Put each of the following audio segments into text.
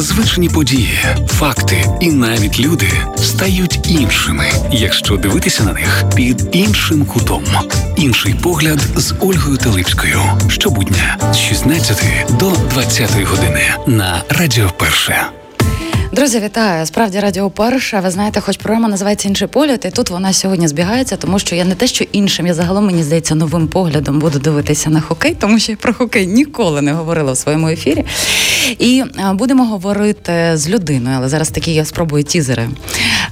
Звичні події, факти і навіть люди стають іншими, якщо дивитися на них під іншим кутом. Інший погляд з Ольгою Телипською. Щобудня з 16 до 20 години на Радіо Перше. Друзі, вітаю! Справді радіо перша. Ви знаєте, хоч програма називається інший погляд, і тут вона сьогодні збігається, тому що я не те, що іншим, я загалом мені здається новим поглядом буду дивитися на хокей, тому що я про хокей ніколи не говорила в своєму ефірі. І будемо говорити з людиною, але зараз такі я спробую тізери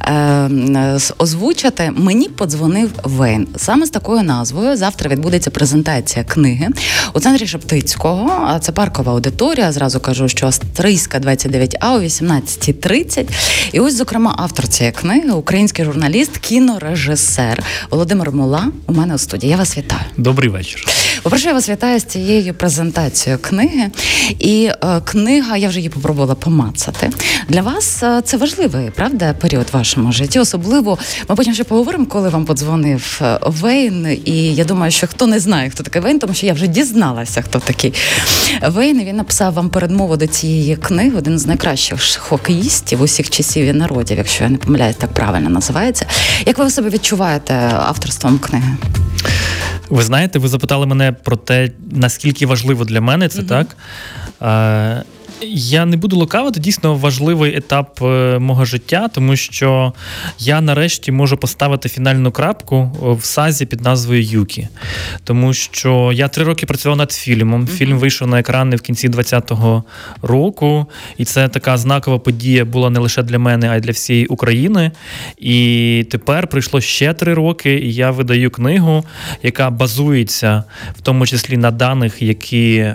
е, озвучити. Мені подзвонив Вейн саме з такою назвою. Завтра відбудеться презентація книги у центрі Шептицького. Це паркова аудиторія. Зразу кажу, що Австрійська 29 а о 18 230. І ось, зокрема, автор цієї книги, український журналіст, кінорежисер Володимир Мула. У мене у студії. Я вас вітаю. Добрий вечір. По-перше, я вас вітаю з цією презентацією книги. І е, книга, я вже її попробувала помацати. Для вас е, це важливий, правда, період в вашому житті. Особливо ми потім ще поговоримо, коли вам подзвонив е, Вейн. І я думаю, що хто не знає, хто такий Вейн, тому що я вже дізналася, хто такий Вейн. Він написав вам передмову до цієї книги, один з найкращих хокеїстів усіх часів і народів, якщо я не помиляюсь, так правильно називається. Як ви себе відчуваєте авторством книги? Ви знаєте, ви запитали мене про те, наскільки важливо для мене це угу. так. Я не буду лукавити, дійсно важливий етап е, мого життя, тому що я нарешті можу поставити фінальну крапку в сазі під назвою Юкі. Тому що я три роки працював над фільмом. Фільм вийшов на екрани в кінці 2020 року, і це така знакова подія була не лише для мене, а й для всієї України. І тепер пройшло ще три роки, і я видаю книгу, яка базується в тому числі на даних, які е,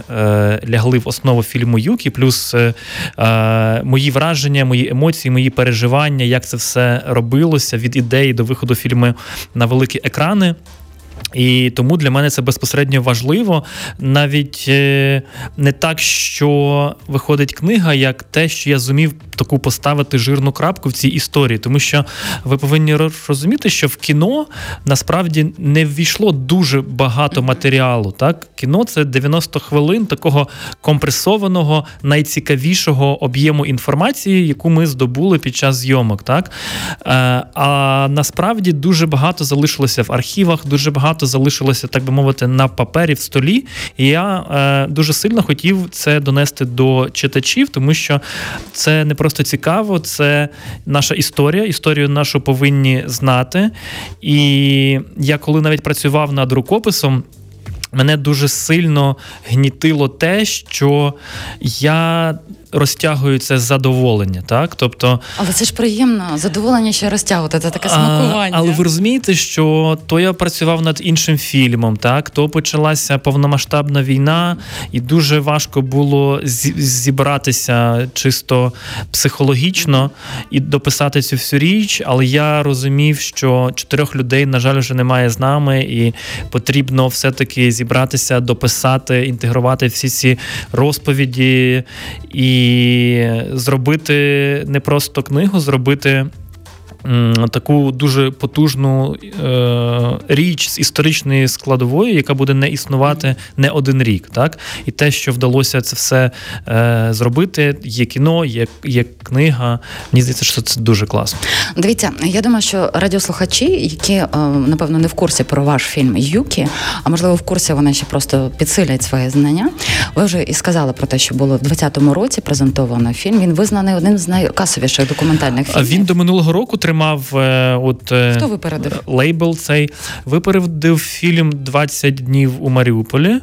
лягли в основу фільму Юкі. плюс плюс е, е, мої враження, мої емоції, мої переживання, як це все робилося від ідеї до виходу фільму на великі екрани. І тому для мене це безпосередньо важливо, навіть е, не так, що виходить книга, як те, що я зумів таку поставити жирну крапку в цій історії. Тому що ви повинні розуміти, що в кіно насправді не ввійшло дуже багато матеріалу. Так, кіно це 90 хвилин такого компресованого, найцікавішого об'єму інформації, яку ми здобули під час зйомок. Так? Е, а насправді дуже багато залишилося в архівах, дуже багато багато залишилося, так би мовити, на папері в столі. І я е, дуже сильно хотів це донести до читачів, тому що це не просто цікаво, це наша історія. Історію нашу повинні знати. І я коли навіть працював над рукописом. Мене дуже сильно гнітило те, що я розтягую це задоволення. так? Тобто, Але це ж приємно, задоволення ще розтягувати, це таке смакування. А, але ви розумієте, що то я працював над іншим фільмом, так? то почалася повномасштабна війна, і дуже важко було зібратися чисто психологічно і дописати цю всю річ. Але я розумів, що чотирьох людей, на жаль, вже немає з нами, і потрібно все-таки зібратися, дописати, інтегрувати всі ці розповіді. і зробити не просто книгу, зробити таку дуже потужну е, річ з історичної складової, яка буде не існувати не один рік. Так? І те, що вдалося це все е, зробити, є кіно, є є книга. Мені здається, що це дуже класно. Дивіться, я думаю, що радіослухачі, які е, напевно не в курсі про ваш фільм Юкі, а можливо в курсі вони ще просто підсилять своє знання. Ви вже і сказали про те, що було в 2020 році презентовано фільм. Він визнаний одним з найкасовіших документальних фільмів. А він до минулого року тримав е, от е, Хто випередив? лейбл цей. Випередив фільм «20 днів у Маріуполі.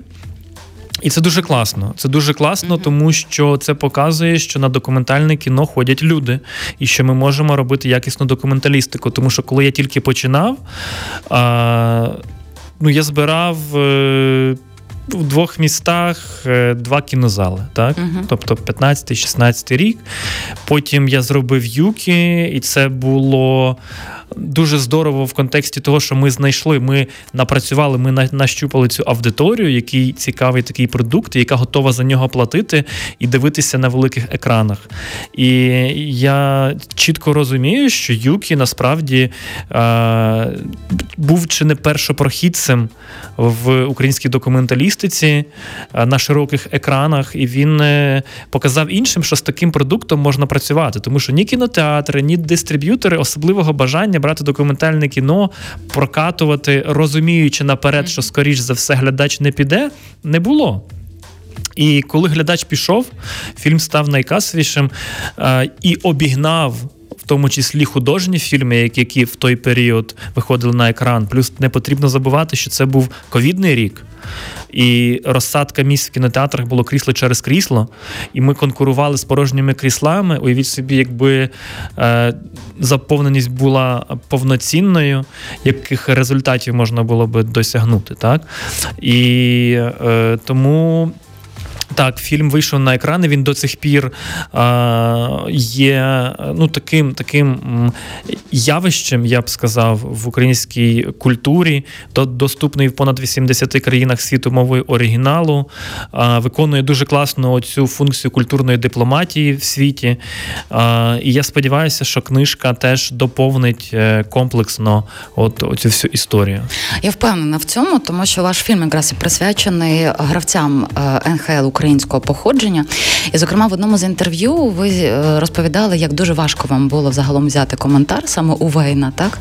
І це дуже класно. Це дуже класно, mm-hmm. тому що це показує, що на документальне кіно ходять люди, і що ми можемо робити якісну документалістику. Тому що коли я тільки починав, а, ну я збирав. В двох містах е, два кінозали, так? Uh-huh. Тобто 15-16 рік. Потім я зробив Юкі, і це було дуже здорово в контексті того, що ми знайшли, ми напрацювали, ми нащупали цю аудиторію, який цікавий такий продукт, яка готова за нього платити і дивитися на великих екранах. І я чітко розумію, що Юкі насправді е, був чи не першопрохідцем в українській документалістиці е, на широких екранах, і він е, показав іншим, що з таким продуктом можна працювати, тому що ні кінотеатри, ні дистриб'ютори особливого бажання брати документальне кіно, прокатувати, розуміючи наперед, що скоріш за все глядач не піде, не було. І коли глядач пішов, фільм став найкасовішим е, і обігнав. В тому числі художні фільми, які в той період виходили на екран. Плюс не потрібно забувати, що це був ковідний рік, і розсадка місць в кінотеатрах було крісло через крісло, і ми конкурували з порожніми кріслами. Уявіть собі, якби е, заповненість була повноцінною, яких результатів можна було би досягнути. Так? І е, тому. Так, фільм вийшов на екрани. Він до цих пір є ну, таким таким явищем, я б сказав, в українській культурі, доступний в понад 80 країнах світу мовою оригіналу, виконує дуже класно цю функцію культурної дипломатії в світі. І я сподіваюся, що книжка теж доповнить е, комплексно от цю всю історію. Я впевнена в цьому, тому що ваш фільм якраз і присвячений гравцям е, НХЛ України українського походження. І, зокрема, в одному з інтерв'ю ви е, розповідали, як дуже важко вам було взагалом взяти коментар саме у Вейна, так?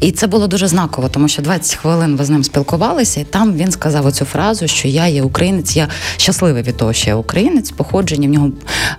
І це було дуже знаково, тому що 20 хвилин ви з ним спілкувалися, і там він сказав оцю фразу, що я є українець, я щасливий від того, що я українець, походження в нього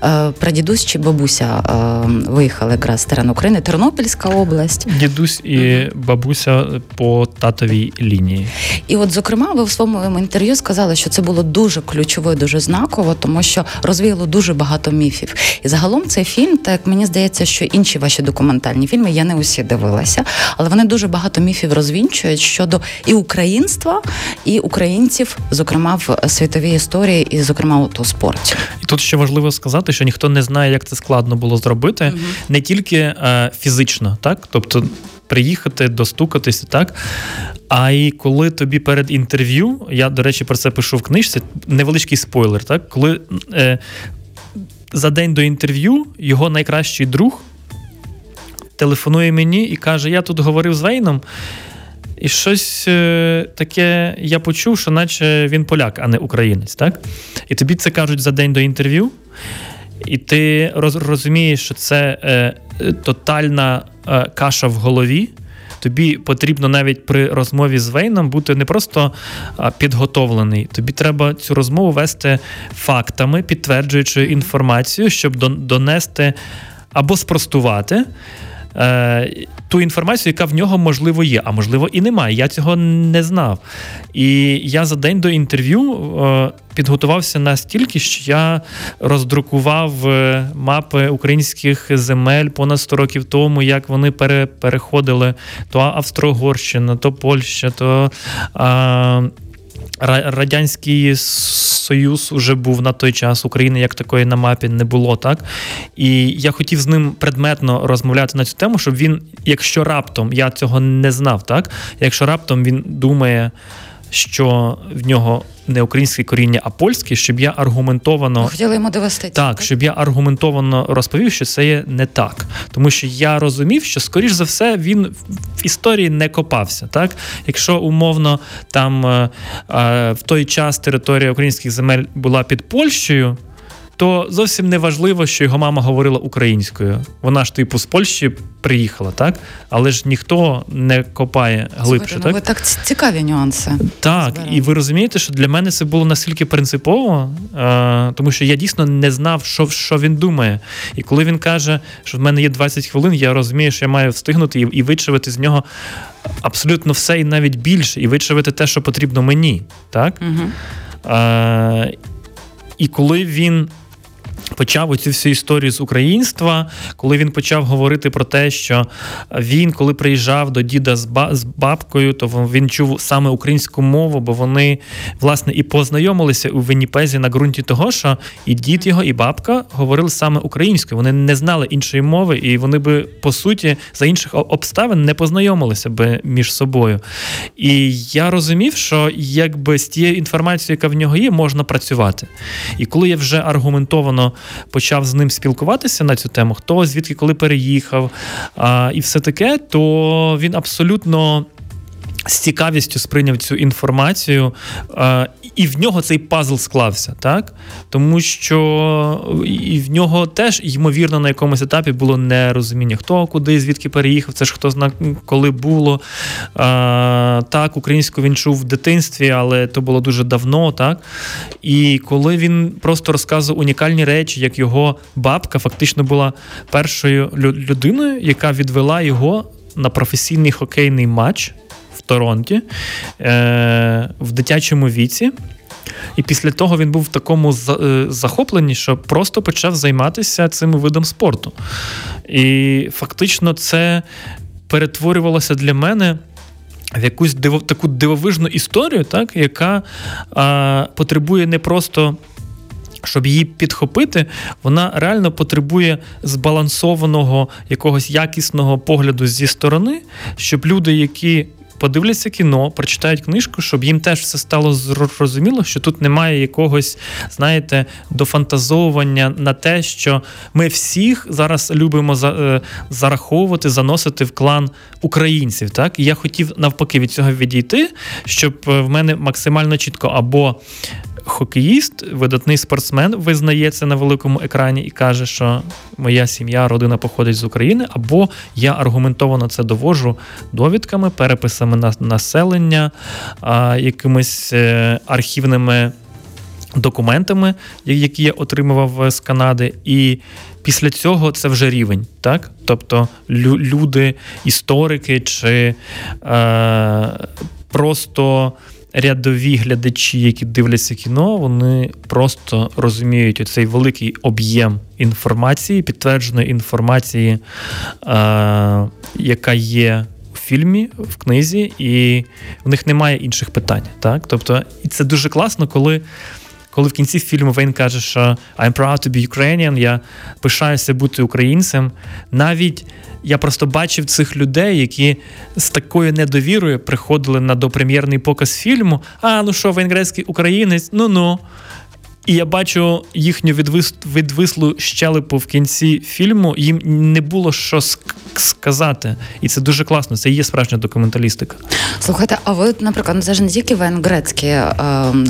е, прадідусь чи бабуся е, виїхали якраз з терену України, Тернопільська область. Дідусь і бабуся по татовій лінії. І от, зокрема, ви в своєму інтерв'ю сказали, що це було дуже ключове, дуже знаково, тому що розвіяло дуже багато міфів. І загалом цей фільм, так мені здається, що інші ваші документальні фільми я не усі дивилася, але вони дуже багато міфів розвінчують щодо і українства, і українців, зокрема в світовій історії, і зокрема от у спорті. І тут ще важливо сказати, що ніхто не знає, як це складно було зробити, угу. не тільки е, фізично, так тобто. Приїхати, достукатися, так. А і коли тобі перед інтерв'ю, я, до речі, про це пишу в книжці, невеличкий спойлер, так? Коли е, за день до інтерв'ю його найкращий друг телефонує мені і каже: Я тут говорив з Вейном, і щось е, таке я почув, що наче він поляк, а не українець. так? І тобі це кажуть за день до інтерв'ю, і ти роз, розумієш, що це е, тотальна е, каша в голові. Тобі потрібно навіть при розмові з Вейном бути не просто підготовлений. Тобі треба цю розмову вести фактами, підтверджуючи інформацію, щоб донести або спростувати е, ту інформацію, яка в нього можливо є, а можливо і немає. Я цього не знав. І я за день до інтерв'ю е, підготувався настільки, що я роздрукував е, мапи українських земель понад 100 років тому, як вони пере, переходили то Австро-Угорщина, то Польща, то. Е, Радянський Союз уже був на той час, України як такої на мапі не було, так? І я хотів з ним предметно розмовляти на цю тему, щоб він, якщо раптом я цього не знав, так? Якщо раптом він думає що в нього не українське коріння, а польське, щоб я аргументовано хотіли йому довести так, щоб я аргументовано розповів, що це є не так, тому що я розумів, що скоріш за все він в історії не копався. Так, якщо умовно там е, е, в той час територія українських земель була під Польщею то зовсім не важливо, що його мама говорила українською. Вона ж, типу, з Польщі приїхала, так? Але ж ніхто не копає глибше. Слухайте, так? Ви так цікаві нюанси. Так, збирали. і ви розумієте, що для мене це було настільки принципово, а, тому що я дійсно не знав, що що він думає. І коли він каже, що в мене є 20 хвилин, я розумію, що я маю встигнути і, і вичавити з нього. Абсолютно все і навіть більше, і вичавити те, що потрібно мені. так? Угу. А, І коли він почав оцю всю історію з українства, коли він почав говорити про те, що він, коли приїжджав до діда з з бабкою, то він чув саме українську мову, бо вони власне і познайомилися у Вінніпезі на ґрунті того, що і дід його, і бабка говорили саме українською. Вони не знали іншої мови, і вони би по суті за інших обставин не познайомилися би між собою. І я розумів, що якби з тією інформацією, яка в нього є, можна працювати. І коли я вже аргументовано почав з ним спілкуватися на цю тему, хто звідки коли переїхав а, і все таке, то він абсолютно. З цікавістю сприйняв цю інформацію, а, і в нього цей пазл склався, так? Тому що і в нього теж, ймовірно, на якомусь етапі було нерозуміння, хто куди, звідки переїхав, це ж хто зна коли було. А, Так, українську він чув в дитинстві, але то було дуже давно, так? І коли він просто розказував унікальні речі, як його бабка фактично була першою людиною, яка відвела його на професійний хокейний матч. Торонті е, в дитячому віці. І після того він був в такому е, захопленні, що просто почав займатися цим видом спорту. І фактично це перетворювалося для мене. В якусь диво, таку дивовижну історію, так, яка а, потребує не просто, щоб її підхопити, вона реально потребує збалансованого, якогось якісного погляду зі сторони, щоб люди, які подивляться кіно, прочитають книжку, щоб їм теж все стало зрозуміло, що тут немає якогось, знаєте, дофантазовування на те, що ми всіх зараз любимо за, е, зараховувати, заносити в клан українців. Так, і я хотів навпаки від цього відійти, щоб е, в мене максимально чітко або хокеїст, видатний спортсмен визнає це на великому екрані і каже, що моя сім'я, родина походить з України, або я аргументовано це довожу довідками, переписами на населення, якимись е, архівними. Документами, які я отримував з Канади, і після цього це вже рівень, так? Тобто лю- люди, історики чи е, просто рядові глядачі, які дивляться кіно, вони просто розуміють оцей великий об'єм інформації, підтвердженої інформації, е, яка є у фільмі, в книзі, і в них немає інших питань. Так? Тобто, і це дуже класно, коли. Коли в кінці фільму Вейн каже, що I'm proud to be Ukrainian, я пишаюся бути українцем, навіть я просто бачив цих людей, які з такою недовірою приходили на допрем'єрний показ фільму. А ну що, венгерський українець? Ну ну. І я бачу їхню відвис... відвислу щелепу в кінці фільму. Їм не було що сказати, і це дуже класно. Це є справжня документалістика. Слухайте, а ви, наприклад, це ж не тільки Вен Грецький е,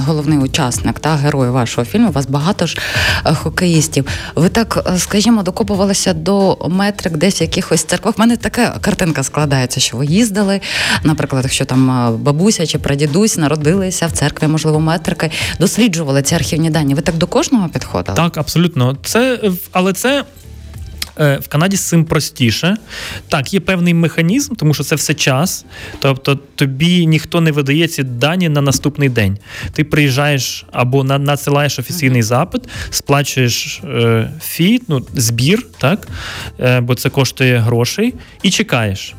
головний учасник та герой вашого фільму. У вас багато ж е, хокеїстів. Ви так, е, скажімо, докопувалися до метрик десь якихось церквах. У мене така картинка складається, що ви їздили, наприклад, якщо там е, бабуся чи прадідусь народилися в церкві, можливо, метрики, досліджували ці архівні дані питання. Ви так до кожного підходили? Так, абсолютно. Це але це. Е, в Канаді з цим простіше. Так, є певний механізм, тому що це все час. Тобто тобі ніхто не видає ці дані на наступний день. Ти приїжджаєш або надсилаєш офіційний mm-hmm. запит, сплачуєш е, фі, ну, збір, так, е, бо це коштує грошей, і чекаєш.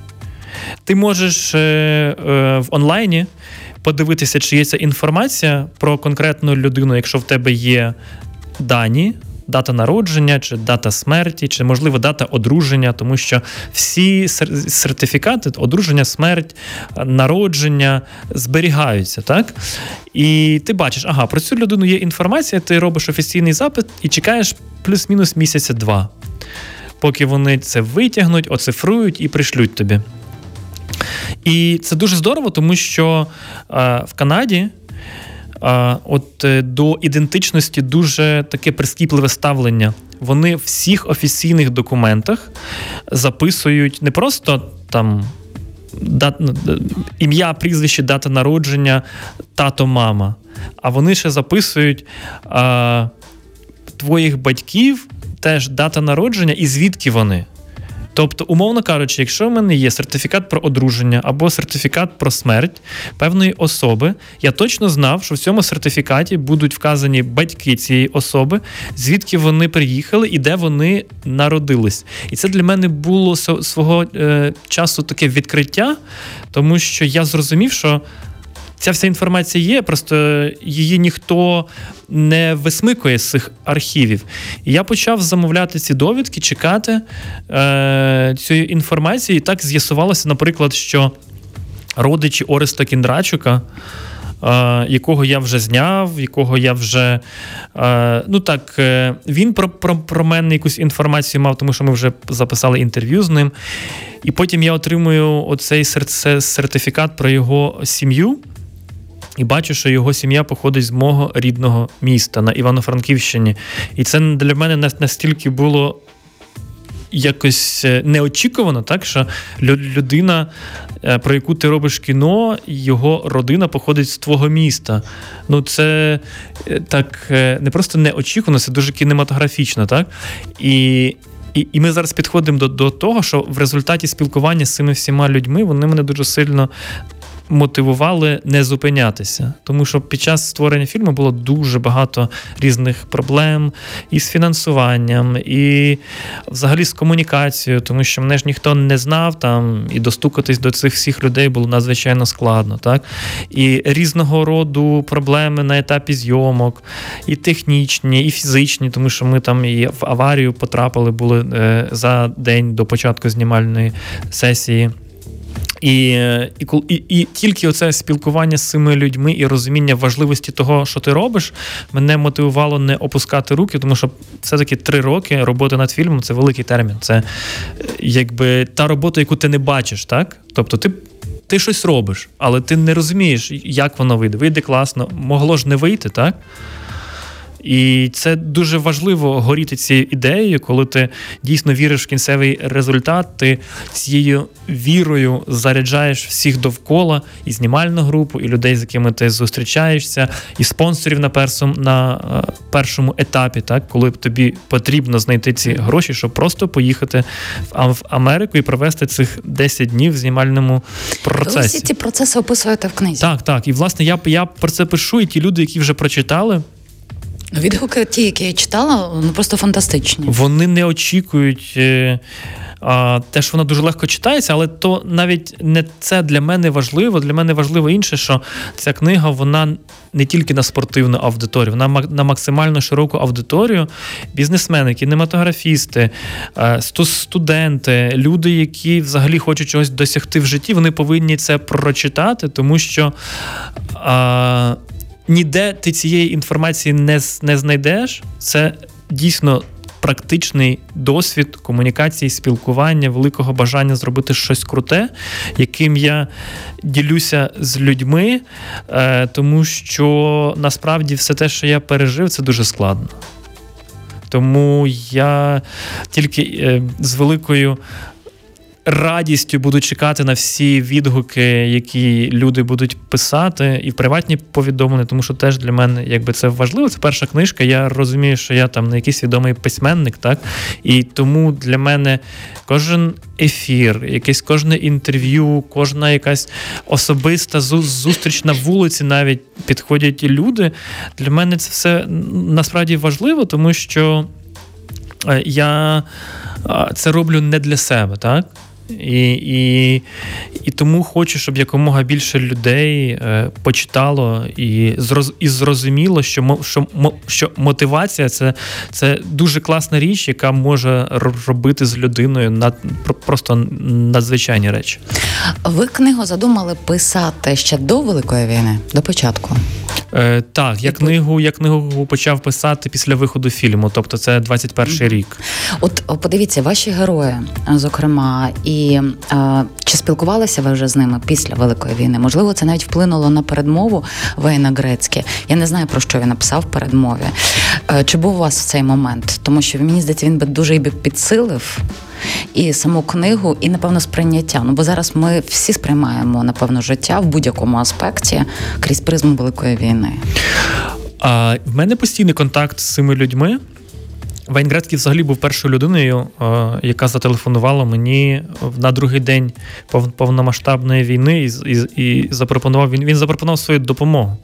Ти можеш е, е, в онлайні подивитися, чи є ця інформація про конкретну людину, якщо в тебе є дані. Дата народження, чи дата смерті, чи, можливо, дата одруження, тому що всі сертифікати, одруження, смерть, народження зберігаються, так? І ти бачиш, ага, про цю людину є інформація, ти робиш офіційний запит і чекаєш плюс-мінус місяця два, поки вони це витягнуть, оцифрують і пришлють тобі. І це дуже здорово, тому що е, в Канаді. Е, от е, до ідентичності дуже таке прискіпливе ставлення. Вони в всіх офіційних документах записують не просто там дат, ім'я, прізвище, дата народження, тато, мама, а вони ще записують а, твоїх батьків теж дата народження і звідки вони. Тобто, умовно кажучи, якщо в мене є сертифікат про одруження або сертифікат про смерть певної особи, я точно знав, що в цьому сертифікаті будуть вказані батьки цієї особи, звідки вони приїхали і де вони народились. І це для мене було свого е, часу таке відкриття, тому що я зрозумів, що. Ця вся інформація є, просто її ніхто не висмикує з цих архівів. І я почав замовляти ці довідки, чекати е, цієї інформації. І так з'ясувалося, наприклад, що родичі Ореста Кіндрачука. Uh, якого я вже зняв, якого я вже. Uh, ну так, uh, він про, про про, мене якусь інформацію мав, тому що ми вже записали інтерв'ю з ним. І потім я отримую оцей сертифікат про його сім'ю. І бачу, що його сім'я походить з мого рідного міста на Івано-Франківщині. І це для мене настільки було. Якось е, неочікувано, так що людина, е, про яку ти робиш кіно, його родина походить з твого міста. Ну, це е, так не просто неочікувано, це дуже кінематографічно, так? І і і ми зараз підходимо до до того, що в результаті спілкування з цими всіма людьми вони мене дуже сильно мотивували не зупинятися, тому що під час створення фільму було дуже багато різних проблем і з фінансуванням, і взагалі з комунікацією, тому що мене ж ніхто не знав там, і достукатись до цих всіх людей було надзвичайно складно. Так? І різного роду проблеми на етапі зйомок, і технічні, і фізичні, тому що ми там і в аварію потрапили були е, за день до початку знімальної сесії. І і, і, і тільки оце спілкування з цими людьми і розуміння важливості того, що ти робиш, мене мотивувало не опускати руки, тому що все-таки три роки роботи над фільмом це великий термін. Це якби та робота, яку ти не бачиш, так? Тобто ти. Ти щось робиш, але ти не розумієш, як воно вийде. Вийде класно, могло ж не вийти, так? І це дуже важливо горіти цією ідеєю, коли ти дійсно віриш в кінцевий результат. Ти цією вірою заряджаєш всіх довкола, і знімальну групу, і людей, з якими ти зустрічаєшся, і спонсорів на персом на е, першому етапі, так коли тобі потрібно знайти ці гроші, щоб просто поїхати в Америку і провести цих 10 днів в знімальному процесі. Ви всі ці процеси описуєте в книзі. Так, так. І власне я я про це пишу, і ті люди, які вже прочитали. Відгуки, ті, які я читала, ну просто фантастичні. Вони не очікують. Е, а, Теж вона дуже легко читається, але то навіть не це для мене важливо. Для мене важливо інше, що ця книга вона не тільки на спортивну аудиторію, вона на максимально широку аудиторію. Бізнесмени, кінематографісти, е, студенти, люди, які взагалі хочуть чогось досягти в житті, вони повинні це прочитати, тому що. А, ніде ти цієї інформації не не знайдеш. Це дійсно практичний досвід комунікації, спілкування, великого бажання зробити щось круте, яким я ділюся з людьми, е, тому що насправді все те, що я пережив, це дуже складно. Тому я тільки е, з великою радістю буду чекати на всі відгуки, які люди будуть писати, і приватні повідомлення, тому що теж для мене якби це важливо. Це перша книжка. Я розумію, що я там не якийсь відомий письменник, так і тому для мене кожен ефір, якесь кожне інтерв'ю, кожна якась особиста зустріч на вулиці, навіть підходять люди. Для мене це все насправді важливо, тому що. Е, я це роблю не для себе, так? І і, і тому хочу, щоб якомога більше людей е, почитало і зроз, і зрозуміло, що що, що мотивація це це дуже класна річ, яка може робити з людиною над просто надзвичайні речі. Ви книгу задумали писати ще до Великої війни, до початку. Е, Так, я книгу я книгу почав писати після виходу фільму, тобто це 21-й рік. От подивіться, ваші герої, зокрема, і е, чи спілкувалися ви вже з ними після Великої війни? Можливо, це навіть вплинуло на передмову Вейна Грецьке. Я не знаю, про що він написав в передмові. Е, чи був у вас в цей момент? Тому що мені здається, він би дуже би підсилив. І саму книгу, і напевно сприйняття. Ну бо зараз ми всі сприймаємо напевно життя в будь-якому аспекті крізь призму великої війни. А в мене постійний контакт з цими людьми. Вейн Грецький взагалі був першою людиною, е, яка зателефонувала мені на другий день повномасштабної війни і і, і запропонував він він запропонував свою допомогу.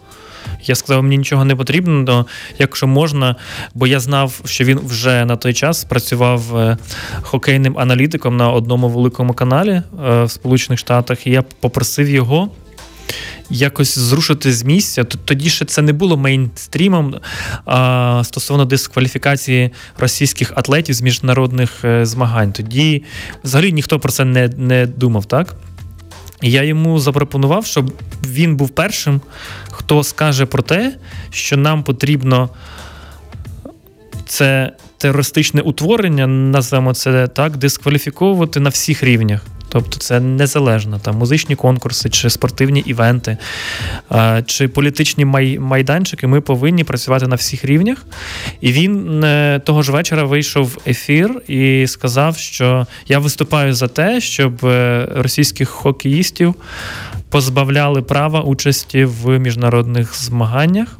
Я сказав, мені нічого не потрібно, якщо можна, бо я знав, що він вже на той час працював е, хокейним аналітиком на одному великому каналі е, в Сполучених Штатах, і я попросив його якось зрушити з місця. Тоді ще це не було мейнстрімом а, стосовно дискваліфікації російських атлетів з міжнародних е, змагань. Тоді взагалі ніхто про це не, не думав, так? Я йому запропонував, щоб він був першим, хто скаже про те, що нам потрібно це терористичне утворення, назвемо це так, дискваліфіковувати на всіх рівнях. Тобто це незалежно там музичні конкурси, чи спортивні івенти, чи політичні майданчики. Ми повинні працювати на всіх рівнях. І він е, того ж вечора вийшов в ефір і сказав, що я виступаю за те, щоб е, російських хокеїстів позбавляли права участі в міжнародних змаганнях.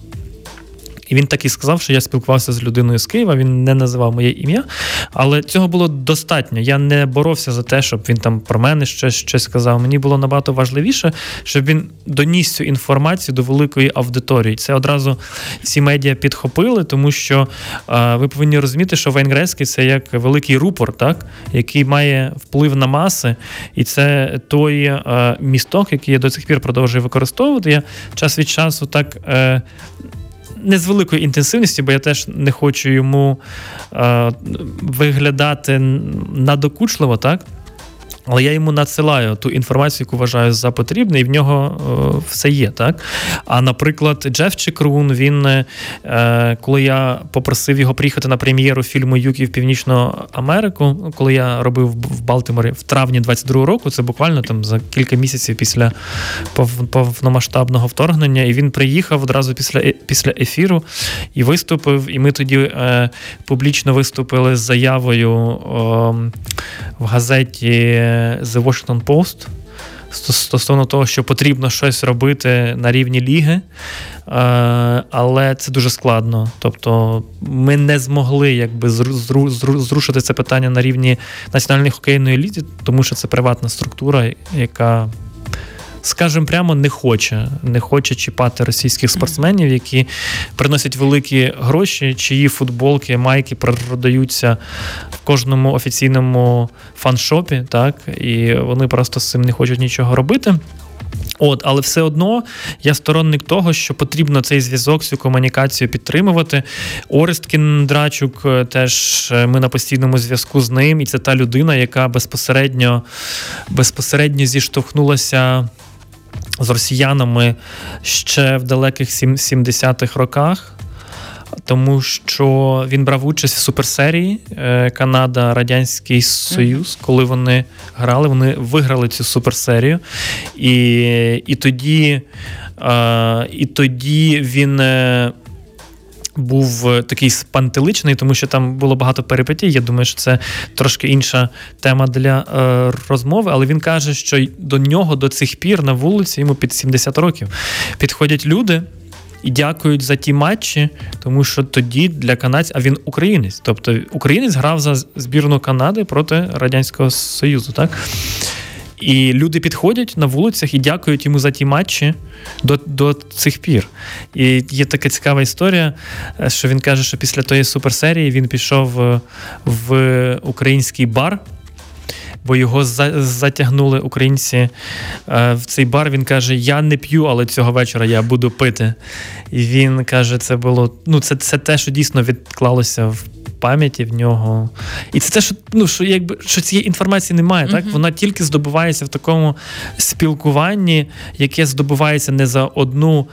І він так і сказав, що я спілкувався з людиною з Києва, він не називав моє ім'я, але цього було достатньо. Я не боровся за те, щоб він там про мене щось щось сказав. Мені було набагато важливіше, щоб він доніс цю інформацію до великої аудиторії. Це одразу всі медіа підхопили, тому що а, ви повинні розуміти, що Вейнгрецький це як великий рупор, так який має вплив на маси, і це той а, місток, який я до цих пір продовжую використовувати. Я час від часу так. Е, не з великої інтенсивності, бо я теж не хочу йому е, виглядати надокучливо, так? Але я йому надсилаю ту інформацію, яку вважаю за потрібне, і в нього е, все є. так? А наприклад, Джеф Чекрун, він, е, коли я попросив його приїхати на прем'єру фільму Юкі в Північну Америку, коли я робив в Балтиморі в травні 22-го року, це буквально там за кілька місяців після повномасштабного вторгнення, і він приїхав одразу після е, після ефіру і виступив. І ми тоді е, публічно виступили з заявою е, в газеті. The Washington Post стосовно того, що потрібно щось робити на рівні ліги, е, але це дуже складно. Тобто ми не змогли якби зрушити це питання на рівні національної хокейної ліги, тому що це приватна структура, яка скажімо прямо, не хоче, не хоче чіпати російських спортсменів, які приносять великі гроші, чиї футболки, майки продаються в кожному офіційному фаншопі, так і вони просто з цим не хочуть нічого робити. От, але все одно я сторонник того, що потрібно цей зв'язок, цю комунікацію підтримувати. Орест Кіндрачук е, теж е, ми на постійному зв'язку з ним, і це та людина, яка безпосередньо безпосередньо зіштовхнулася з росіянами ще в далеких 70-х роках. Тому що він брав участь в суперсерії е, Канада, Радянський Союз, коли вони грали, вони виграли цю суперсерію. І і, тоді і тоді він е, був е, такий спантеличний, тому що там було багато перипетій. Я думаю, що це трошки інша тема для е, розмови. Але він каже, що до нього до цих пір на вулиці йому під 70 років підходять люди. І дякують за ті матчі, тому що тоді для канадців, а він українець. Тобто українець грав за збірну Канади проти Радянського Союзу. так? І люди підходять на вулицях і дякують йому за ті матчі до до цих пір. І є така цікава історія, е, що він каже, що після тої суперсерії він пішов е, в український бар. Бо його затягнули українці е, в цей бар. Він каже: Я не п'ю, але цього вечора я буду пити. І він каже, це було ну, це це те, що дійсно відклалося в пам'яті в нього. І це те, що ну, що якби що цієї інформації немає, так? Uh-huh. Вона тільки здобувається в такому спілкуванні, яке здобувається не за одну.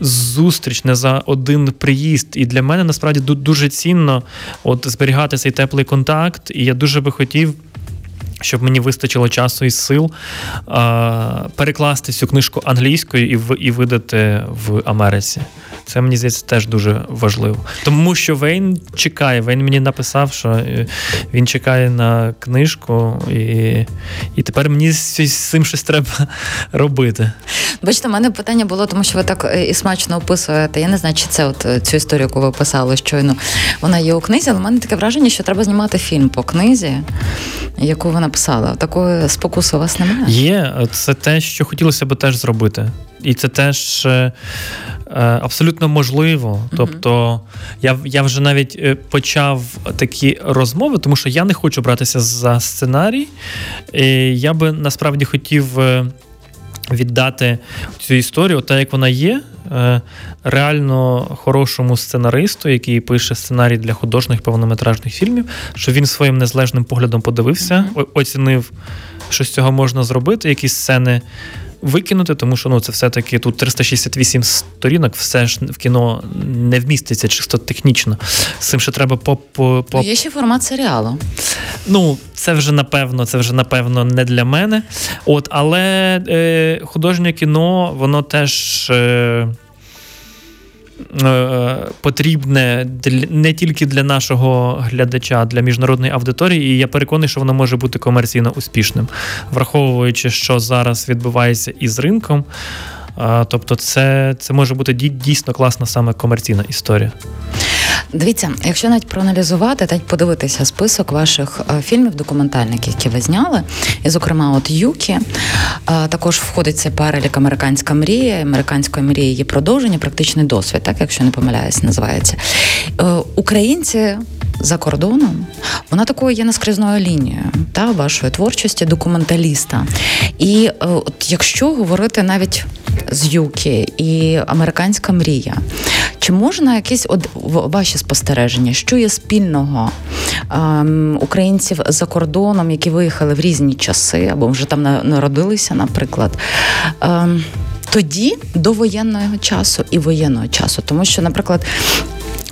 Зустріч не за один приїзд, і для мене насправді дуже цінно от зберігати цей теплий контакт. І я дуже би хотів, щоб мені вистачило часу і сил а, перекласти цю книжку англійською і в, і видати в Америці. Це мені здається теж дуже важливо. Тому що Вейн чекає. Вейн мені написав, що е, він чекає на книжку, і і тепер мені з цим щось треба робити. Бачите, в мене питання було, тому що ви так е, і смачно описуєте. Я не знаю, чи це от е, цю історію, яку ви писали щойно. Вона є у книзі, але в мене таке враження, що треба знімати фільм по книзі, яку ви написали. Такої спокуси у вас немає? Є. Це те, що хотілося б теж зробити. І це теж е, абсолютно можливо. Тобто я я вже навіть почав такі розмови, тому що я не хочу братися за сценарій. І Я би насправді хотів віддати цю історію, так як вона є, е, реально хорошому сценаристу, який пише сценарій для художніх повнометражних фільмів, що він своїм незалежним поглядом подивився, оцінив, що з цього можна зробити, якісь сцени викинути, тому що ну це все-таки тут 368 сторінок, все ж в кіно не вміститься чисто технічно. З цим ще треба по, по, по... Є ще формат серіалу. Ну, це вже напевно, це вже напевно не для мене. От, але е, художнє кіно, воно теж. Е, потрібне не тільки для нашого глядача, а для міжнародної аудиторії. І я переконаний, що воно може бути комерційно успішним, враховуючи, що зараз відбувається із ринком. Тобто, це, це може бути дійсно класна саме комерційна історія. Дивіться, якщо навіть проаналізувати, та подивитися список ваших е, фільмів, документальних, які ви зняли, і, зокрема, от Юкі, е, також входить цей перелік американська мрія, американської мрії її продовження, практичний досвід, так якщо не помиляюсь, називається. Е, українці. За кордоном вона такою є наскрізною лінією та вашої творчості документаліста. І от якщо говорити навіть з Юкі і американська мрія, чи можна якісь од... ваші спостереження, що є спільного ем, українців за кордоном, які виїхали в різні часи або вже там народилися, наприклад? Ем, тоді до воєнного часу і воєнного часу, тому що, наприклад,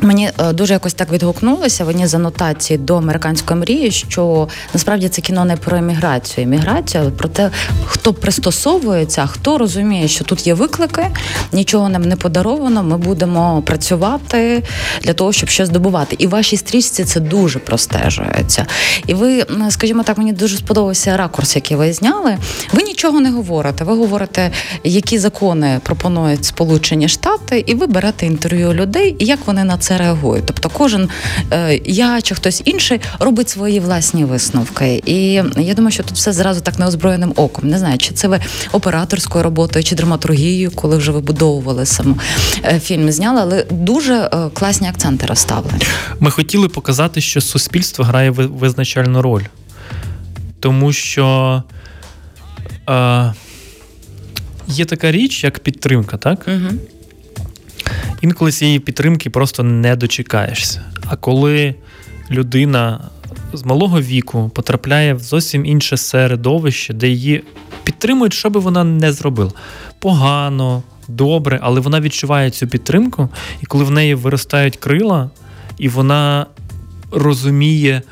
Мені е, дуже якось так відгукнулося в одній з анотацій до американської мрії, що насправді це кіно не про еміграцію. Еміграція, але про те, хто пристосовується, хто розуміє, що тут є виклики, нічого нам не подаровано. Ми будемо працювати для того, щоб щось здобувати. І в вашій стрічці це дуже простежується. І ви, скажімо так, мені дуже сподобався ракурс, який ви зняли. Ви нічого не говорите. Ви говорите, які закони пропонують Сполучені Штати, і ви берете інтерв'ю людей, і як вони на це реагують. Тобто, кожен е, я чи хтось інший робить свої власні висновки. І я думаю, що тут все зразу так неозброєним оком. Не знаю, чи це ви операторською роботою, чи драматургією, коли вже вибудовували саму е, фільм, зняли, але дуже е, класні акценти розставлені. Ми хотіли показати, що суспільство грає визначальну роль, тому що. Е, Є така річ, як підтримка, так? Угу. Інколи цієї підтримки просто не дочекаєшся. А коли людина з малого віку потрапляє в зовсім інше середовище, де її підтримують, що би вона не зробила. Погано, добре, але вона відчуває цю підтримку, і коли в неї виростають крила, і вона розуміє,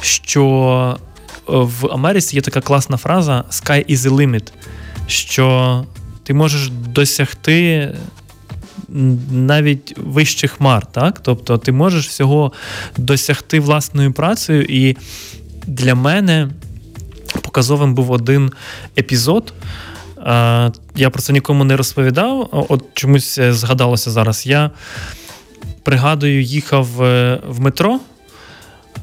що в Америці є така класна фраза Sky is the limit, що ти можеш досягти навіть вищих хмар, так? Тобто ти можеш всього досягти власною працею. І для мене показовим був один епізод. Я про це нікому не розповідав. От чомусь згадалося зараз. Я пригадую, їхав е, в метро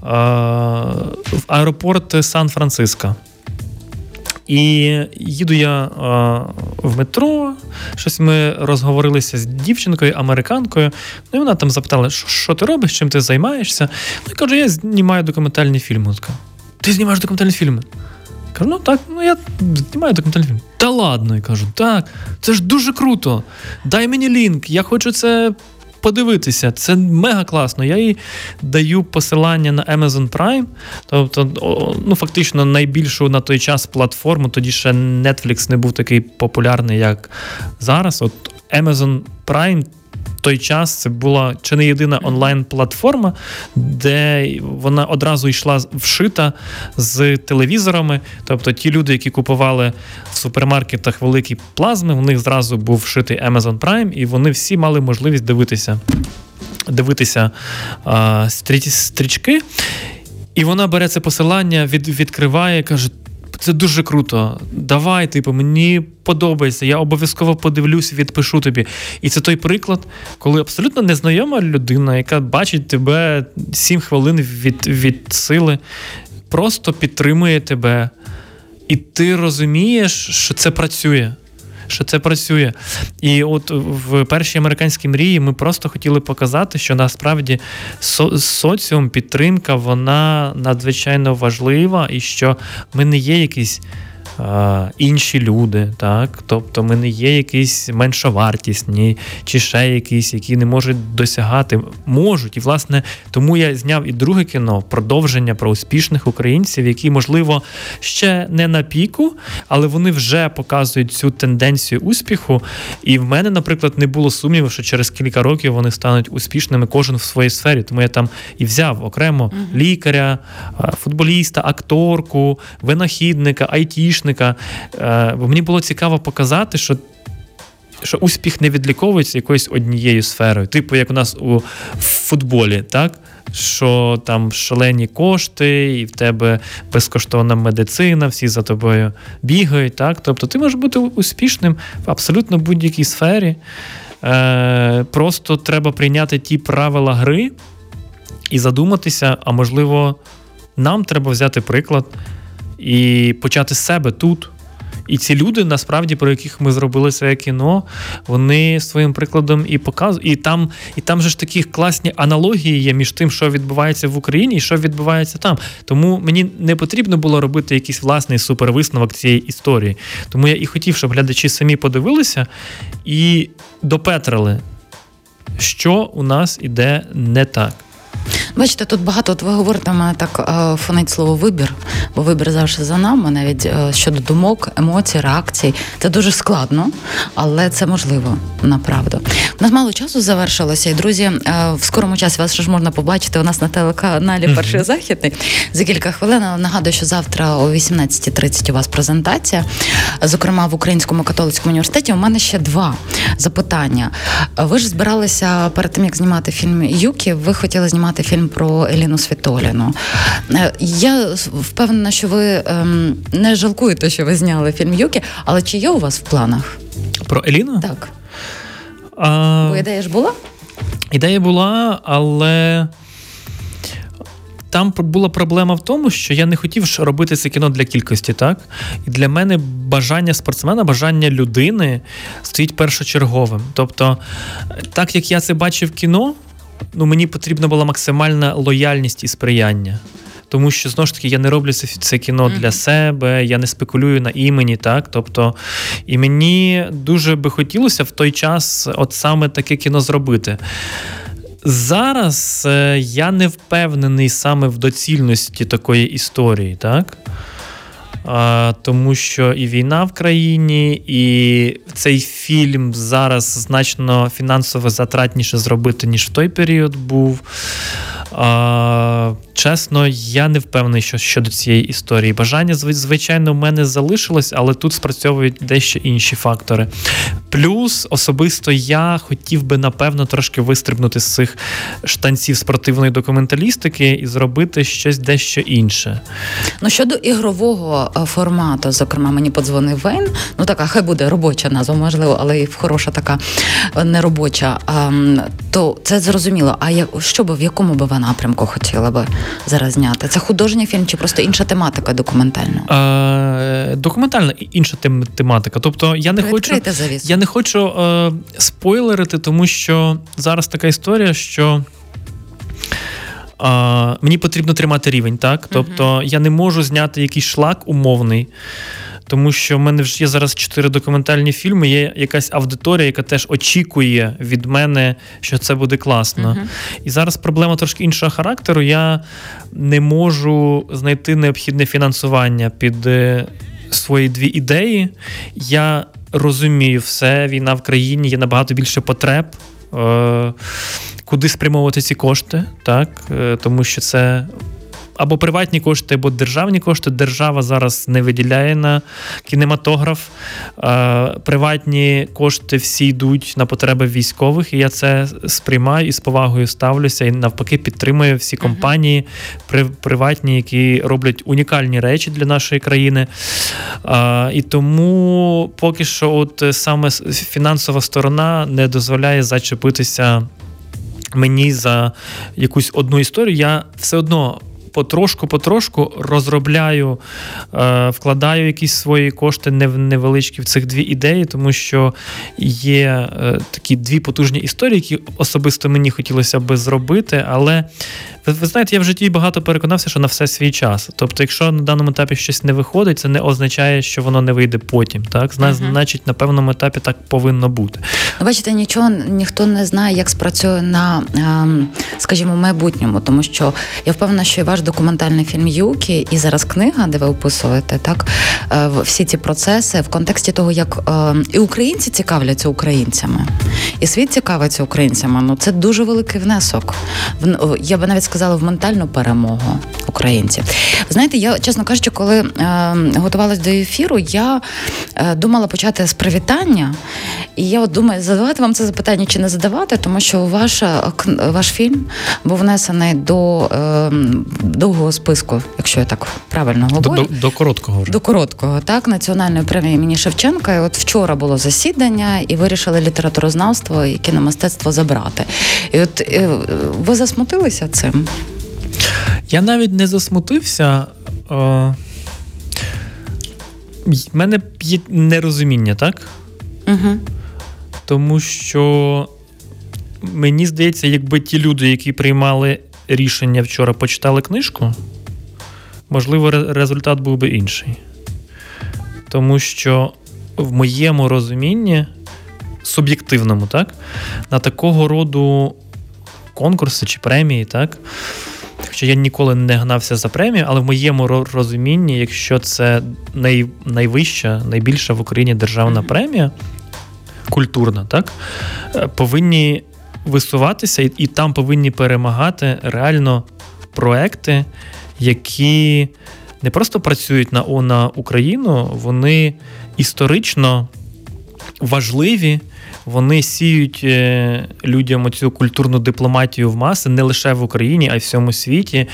в аеропорт Сан-Франциско. І їду я а, в метро, щось ми розговорилися з дівчинкою, американкою. Ну і вона там запитала, що ти робиш, чим ти займаєшся. Ну і кажу, я знімаю документальні фільми. Така, Ти знімаєш документальні фільми? Кажу, ну так, ну я знімаю документальні фільми. Та ладно, я кажу, так, це ж дуже круто. Дай мені лінк, я хочу це подивитися. Це мега класно. Я їй даю посилання на Amazon Prime, тобто, ну, фактично, найбільшу на той час платформу. Тоді ще Netflix не був такий популярний, як зараз. От Amazon Prime. Той час це була чи не єдина онлайн-платформа, де вона одразу йшла вшита з телевізорами. Тобто ті люди, які купували в супермаркетах великі плазми, у них зразу був вшитий Amazon Prime, і вони всі мали можливість дивитися дивитися а, стрічки. І вона бере це посилання, від, відкриває, каже: це дуже круто. Давай, типу, мені подобається. Я обов'язково подивлюсь, відпишу тобі. І це той приклад, коли абсолютно незнайома людина, яка бачить тебе 7 хвилин від, від сили, просто підтримує тебе. І ти розумієш, що це працює що це працює. І от в першій американській мрії ми просто хотіли показати, що насправді со- соціум, підтримка, вона надзвичайно важлива, і що ми не є якісь інші люди, так? Тобто ми не є якісь меншовартісні, чи ще якісь, які не можуть досягати, можуть. І, власне, тому я зняв і друге кіно продовження про успішних українців, які, можливо, ще не на піку, але вони вже показують цю тенденцію успіху. І в мене, наприклад, не було сумніву, що через кілька років вони стануть успішними, кожен в своїй сфері. Тому я там і взяв окремо лікаря, футболіста, акторку, винахідника, айтішника підручника. Е, бо мені було цікаво показати, що. Що успіх не відліковується якоюсь однією сферою, типу як у нас у футболі, так? Що там шалені кошти, і в тебе безкоштовна медицина, всі за тобою бігають. так? Тобто ти можеш бути успішним в абсолютно будь-якій сфері. Е, Просто треба прийняти ті правила гри і задуматися, а можливо, нам треба взяти приклад і почати з себе тут. І ці люди, насправді, про яких ми зробили своє кіно, вони своїм прикладом і показують. І там і там же ж такі класні аналогії є між тим, що відбувається в Україні і що відбувається там. Тому мені не потрібно було робити якийсь власний супервисновок цієї історії. Тому я і хотів, щоб глядачі самі подивилися і допетрили, що у нас іде не так. Бачите, тут багато от ви говорите, мене так е, фонить слово вибір, бо вибір завжди за нами, навіть е, щодо думок, емоцій, реакцій. Це дуже складно, але це можливо направду. У нас мало часу завершилося, і друзі, е, в скорому часі вас ще ж можна побачити у нас на телеканалі Перший західний за кілька хвилин. Нагадую, що завтра о 18.30 у вас презентація, зокрема в Українському католицькому університеті. У мене ще два запитання. Ви ж збиралися перед тим, як знімати фільм Юкі, ви хотіли знімати фільм про Еліну Світоліну. Е, я впевнена, що ви ем, не жалкуєте, що ви зняли фільм Юкі, але чи є у вас в планах? Про Еліну? Так. А... Бо ідея ж була? Ідея була, але. Там була проблема в тому, що я не хотів робити це кіно для кількості, так? І для мене бажання спортсмена, бажання людини стоїть першочерговим. Тобто, так як я це бачив в кіно, ну, мені потрібна була максимальна лояльність і сприяння. Тому що знову ж таки я не роблю це, це кіно mm-hmm. для себе, я не спекулюю на імені, так. Тобто, і мені дуже би хотілося в той час от саме таке кіно зробити. Зараз е, я не впевнений саме в доцільності такої історії, так? Тому що і війна в країні, і цей фільм зараз значно фінансово затратніше зробити, ніж в той період був. Чесно, я не впевнений, що щодо цієї історії. Бажання, звичайно, в мене залишилось, але тут спрацьовують дещо інші фактори. Плюс, особисто я хотів би, напевно, трошки вистрибнути з цих штанців спортивної документалістики і зробити щось дещо інше. Ну, щодо ігрового е, формату, зокрема, мені подзвонив Вейн. Ну, така, хай буде робоча назва, можливо, але і хороша така е, неробоча. То це зрозуміло. А що би в якому би ви напрямку хотіла би? Зараз зняти? Це художній фільм чи просто інша тематика документальна? Е, Документальна інша тем, тематика. Тобто я не хочу я не хочу е, спойлерити, тому що зараз така історія, що. А, Мені потрібно тримати рівень, так? Тобто я не можу зняти якийсь шлак умовний, тому що в мене вже є зараз чотири документальні фільми. Є якась аудиторія, яка теж очікує від мене, що це буде класно. Uh-huh. І зараз проблема трошки іншого характеру. Я не можу знайти необхідне фінансування під е, свої дві ідеї. Я розумію все, війна в країні, є набагато більше потреб е, куди спрямовувати ці кошти, так, е, тому що це або приватні кошти, або державні кошти. Держава зараз не виділяє на кінематограф. Приватні кошти всі йдуть на потреби військових, і я це сприймаю і з повагою ставлюся. І навпаки підтримую всі компанії приватні, які роблять унікальні речі для нашої країни. І тому поки що, от саме фінансова сторона не дозволяє зачепитися. Мені за якусь одну історію я все одно потрошку-потрошку розробляю, е, вкладаю якісь свої кошти невеличкі в цих дві ідеї, тому що є е, такі дві потужні історії, які особисто мені хотілося би зробити, але ви, ви знаєте, я в житті багато переконався, що на все свій час. Тобто, якщо на даному етапі щось не виходить, це не означає, що воно не вийде потім. Так, значить, на певному етапі так повинно бути. Ну, бачите, нічого ніхто не знає, як спрацює на, ем, скажімо, майбутньому, тому що я впевнена, що і ваш документальний фільм Юкі і зараз книга, де ви описуєте так е, всі ці процеси в контексті того, як ем, і українці цікавляться українцями, і світ цікавиться українцями. Ну це дуже великий внесок. Я би навіть сказала в ментальну перемогу українців. Знаєте, я чесно кажучи, коли е, готувалась до ефіру, я е, думала почати з привітання, і я от думаю, задавати вам це запитання чи не задавати, тому що ваш, ваш фільм був внесений до е, довгого списку, якщо я так правильно говорю. До, до, до короткого вже. До короткого, так, національної премії імені Шевченка. І От вчора було засідання, і вирішили літературознавство і кіномистецтво забрати. І от е, ви засмутилися цим? Я навіть не засмутився. О, в мене є нерозуміння, так? Угу. Тому що мені здається, якби ті люди, які приймали рішення вчора, почитали книжку, можливо, результат був би інший. Тому що в моєму розумінні, суб'єктивному, так, на такого роду конкурси чи премії, так, Хоча я ніколи не гнався за премію, але в моєму розумінні, якщо це най, найвища, найбільша в Україні державна премія, культурна, так, е, повинні висуватися і, і там повинні перемагати реально проекти, які не просто працюють на, на Україну, вони історично важливі вони сіють е, людям оцю культурну дипломатію в маси не лише в Україні, а й в всьому світі,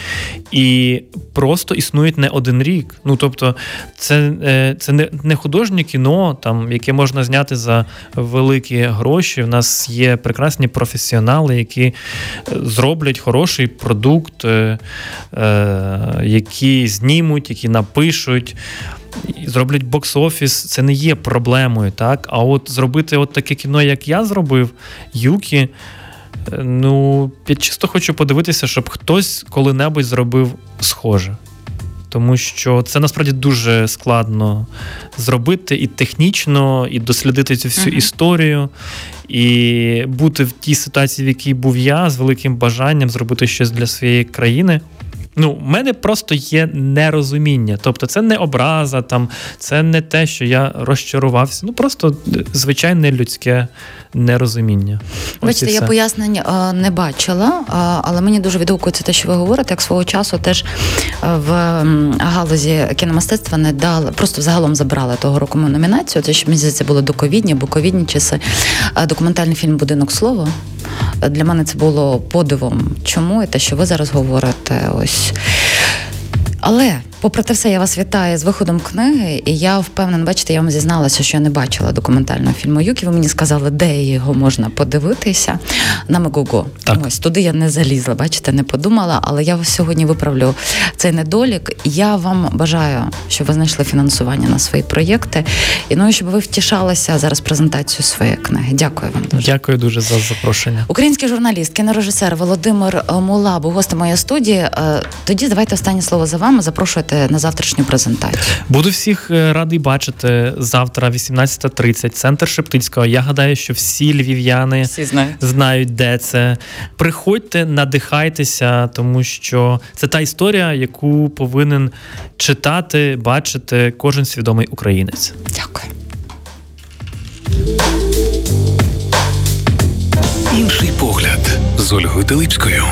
і просто існують не один рік. Ну тобто, це е, це не не художнє кіно, там яке можна зняти за великі гроші. У нас є прекрасні професіонали, які е, зроблять хороший продукт, які знімуть, які напишуть зроблять бокс-офіс, це не є проблемою, так? А от зробити от таке кіно, як я зробив, Юкі. Е, ну, я чисто хочу подивитися, щоб хтось коли-небудь зробив схоже. Тому що це насправді дуже складно зробити і технічно, і дослідити цю всю uh-huh. історію, і бути в тій ситуації, в якій був я, з великим бажанням зробити щось для своєї країни. Ну, в мене просто є нерозуміння. Тобто, це не образа, там, це не те, що я розчарувався. Ну просто звичайне людське нерозуміння. Бачите, я пояснень не бачила, але мені дуже відгукується те, що ви говорите, як свого часу теж в галузі кіномистецтва не дали, просто взагалом забрали того року номінацію. Це що мені здається, було доковідні або ковідні часи. Документальний фільм Будинок слова. Для мене це було подивом. Чому і те, що ви зараз говорите, ось. Але Попри те все, я вас вітаю з виходом книги, і я впевнена, бачите, я вам зізналася, що я не бачила документального фільму Юкі. Ви мені сказали, де його можна подивитися на Мегого. Ось туди я не залізла, бачите, не подумала, але я сьогодні виправлю цей недолік. Я вам бажаю, щоб ви знайшли фінансування на свої проєкти. І ну, щоб ви втішалися зараз презентацію своєї книги. Дякую вам дуже. Дякую дуже за запрошення. Український журналіст, кінорежисер Володимир Мула, був гостем моєї студії. Е, тоді давайте останнє слово за вами. Запрошуйте на завтрашню презентацію? Буду всіх е, радий бачити завтра, 18.30, центр Шептицького. Я гадаю, що всі львів'яни всі знають. знають, де це. Приходьте, надихайтеся, тому що це та історія, яку повинен читати, бачити кожен свідомий українець. Дякую. Інший погляд з Ольгою Телипською.